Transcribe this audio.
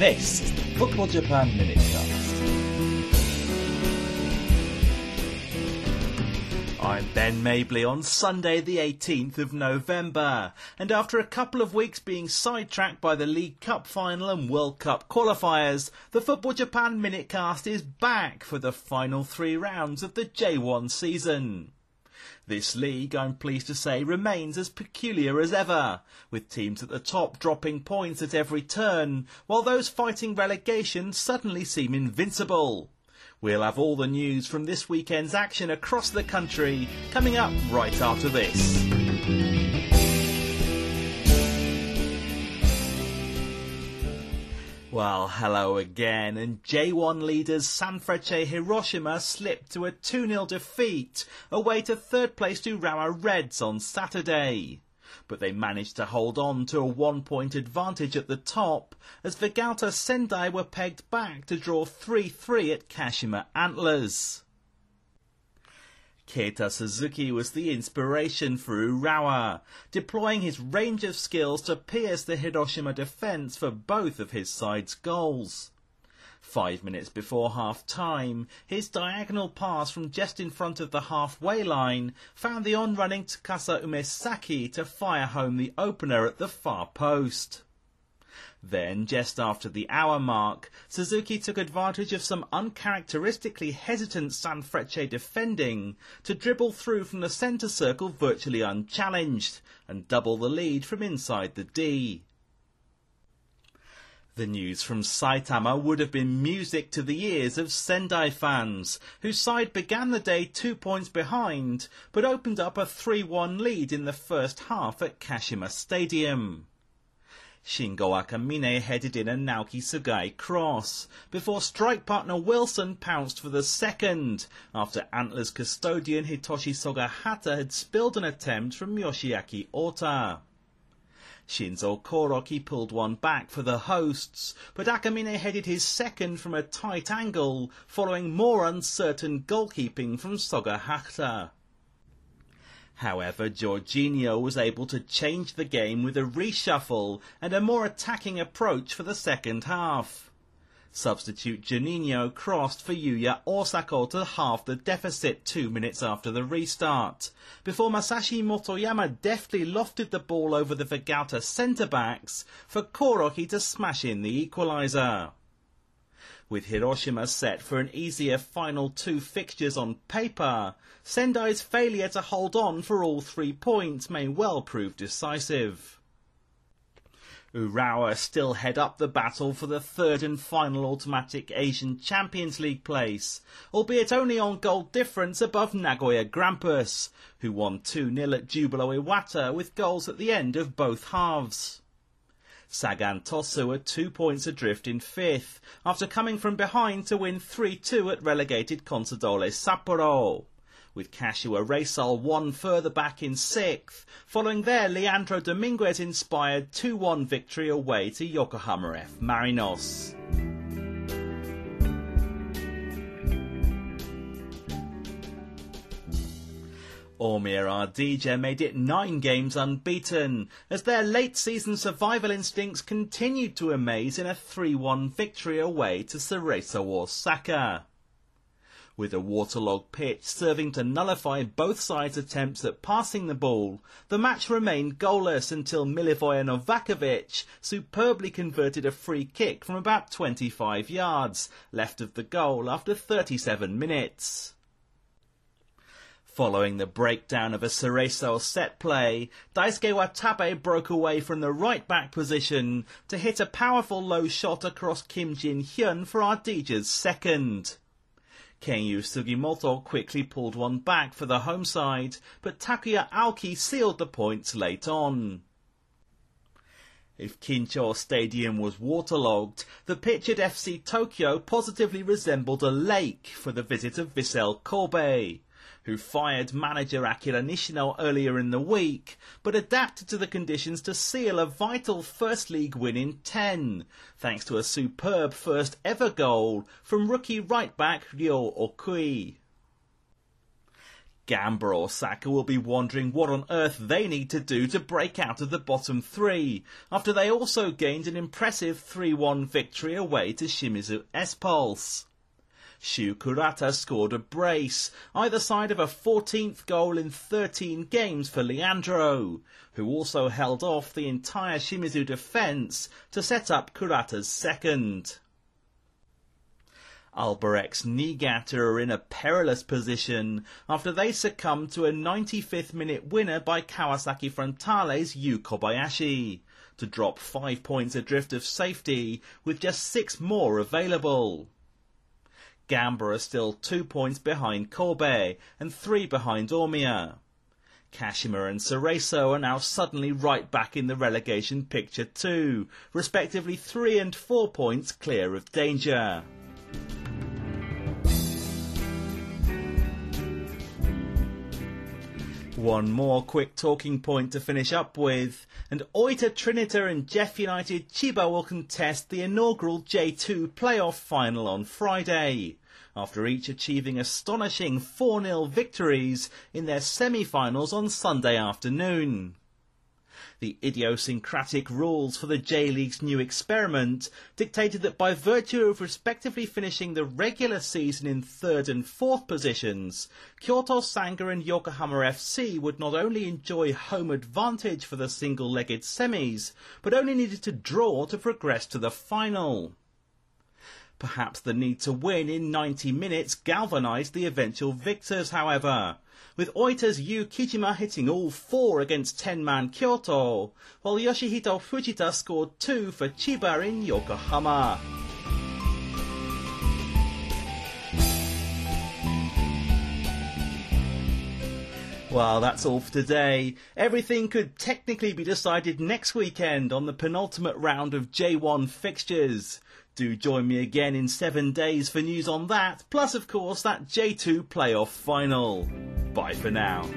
This is the Football Japan Minutecast. I'm Ben Mabley on Sunday, the 18th of November. And after a couple of weeks being sidetracked by the League Cup final and World Cup qualifiers, the Football Japan Minutecast is back for the final three rounds of the J1 season. This league, I'm pleased to say, remains as peculiar as ever, with teams at the top dropping points at every turn, while those fighting relegation suddenly seem invincible. We'll have all the news from this weekend's action across the country coming up right after this. Well, hello again, and J1 leaders Sanfrecce Hiroshima slipped to a 2-0 defeat away to third place Urawa Reds on Saturday. But they managed to hold on to a one-point advantage at the top as Vegalta Sendai were pegged back to draw 3-3 at Kashima Antlers. Keita Suzuki was the inspiration for Urawa, deploying his range of skills to pierce the Hiroshima defence for both of his side's goals. Five minutes before half time, his diagonal pass from just in front of the halfway line found the on running Tsukasa Umesaki to fire home the opener at the far post. Then, just after the hour mark, Suzuki took advantage of some uncharacteristically hesitant Sanfrecce defending to dribble through from the centre circle virtually unchallenged and double the lead from inside the D. The news from Saitama would have been music to the ears of Sendai fans, whose side began the day two points behind, but opened up a 3-1 lead in the first half at Kashima Stadium. Shingo Akamine headed in a Naoki Sugai cross, before strike partner Wilson pounced for the second, after Antlers custodian Hitoshi Sogahata had spilled an attempt from Yoshiaki Ota. Shinzo Koroki pulled one back for the hosts, but Akamine headed his second from a tight angle, following more uncertain goalkeeping from Sogahata. However, Jorginho was able to change the game with a reshuffle and a more attacking approach for the second half. Substitute Juninho crossed for Yuya Osako to halve the deficit two minutes after the restart, before Masashi Motoyama deftly lofted the ball over the Vegalta centre-backs for Koroki to smash in the equaliser. With Hiroshima set for an easier final two fixtures on paper, Sendai's failure to hold on for all three points may well prove decisive. Urawa still head up the battle for the third and final automatic Asian Champions League place, albeit only on goal difference above Nagoya Grampus, who won 2-0 at Jubilo Iwata with goals at the end of both halves. Sagan Tosu are two points adrift in fifth, after coming from behind to win 3-2 at relegated Consadole Sapporo. With Kashiwa Reysol one further back in sixth, following their Leandro Dominguez inspired 2-1 victory away to Yokohama F. Marinos. Omiya Ardija made it nine games unbeaten, as their late season survival instincts continued to amaze in a 3-1 victory away to Cerezo Osaka. With a waterlogged pitch serving to nullify both sides' attempts at passing the ball, the match remained goalless until Milivoje Novakovic superbly converted a free kick from about 25 yards, left of the goal after 37 minutes. Following the breakdown of a Cerezo set play, Daisuke Watabe broke away from the right back position to hit a powerful low shot across Kim Jin Hyun for Ardija's second. Kenyu Sugimoto quickly pulled one back for the home side, but Takuya Aoki sealed the points late on. If Kincho Stadium was waterlogged, the pitch at FC Tokyo positively resembled a lake for the visit of Vissel Kobe who fired manager Akira Nishino earlier in the week, but adapted to the conditions to seal a vital First League win in 10, thanks to a superb first ever goal from rookie right back Ryo Okui. Gamba or Osaka will be wondering what on earth they need to do to break out of the bottom three, after they also gained an impressive 3-1 victory away to Shimizu S-Pulse. Shu Kurata scored a brace, either side of a 14th goal in 13 games for Leandro, who also held off the entire Shimizu defence to set up Kurata's second. Albirex Niigata are in a perilous position after they succumbed to a 95th minute winner by Kawasaki Frontale's Yu Kobayashi to drop five points adrift of safety with just six more available. Gamba are still two points behind Kobe and three behind Omiya. Kashima and Cerezo are now suddenly right back in the relegation picture too, respectively three and four points clear of danger. One more quick talking point to finish up with, and Oita Trinita and Jeff United Chiba will contest the inaugural J2 playoff final on Friday, after each achieving astonishing 4-0 victories in their semi-finals on Sunday afternoon. The idiosyncratic rules for the J-League's new experiment dictated that by virtue of respectively finishing the regular season in third and fourth positions, Kyoto Sanga and Yokohama FC would not only enjoy home advantage for the single-legged semis, but only needed to draw to progress to the final. Perhaps the need to win in 90 minutes galvanised the eventual victors, however, with Oita's Yu Kijima hitting all four against 10-man Kyoto, while Yoshihito Fujita scored two for Chiba in Yokohama. Well, that's all for today. Everything could technically be decided next weekend on the penultimate round of J1 fixtures. Do join me again in seven days for news on that, plus, of course, that J2 playoff final. Bye for now.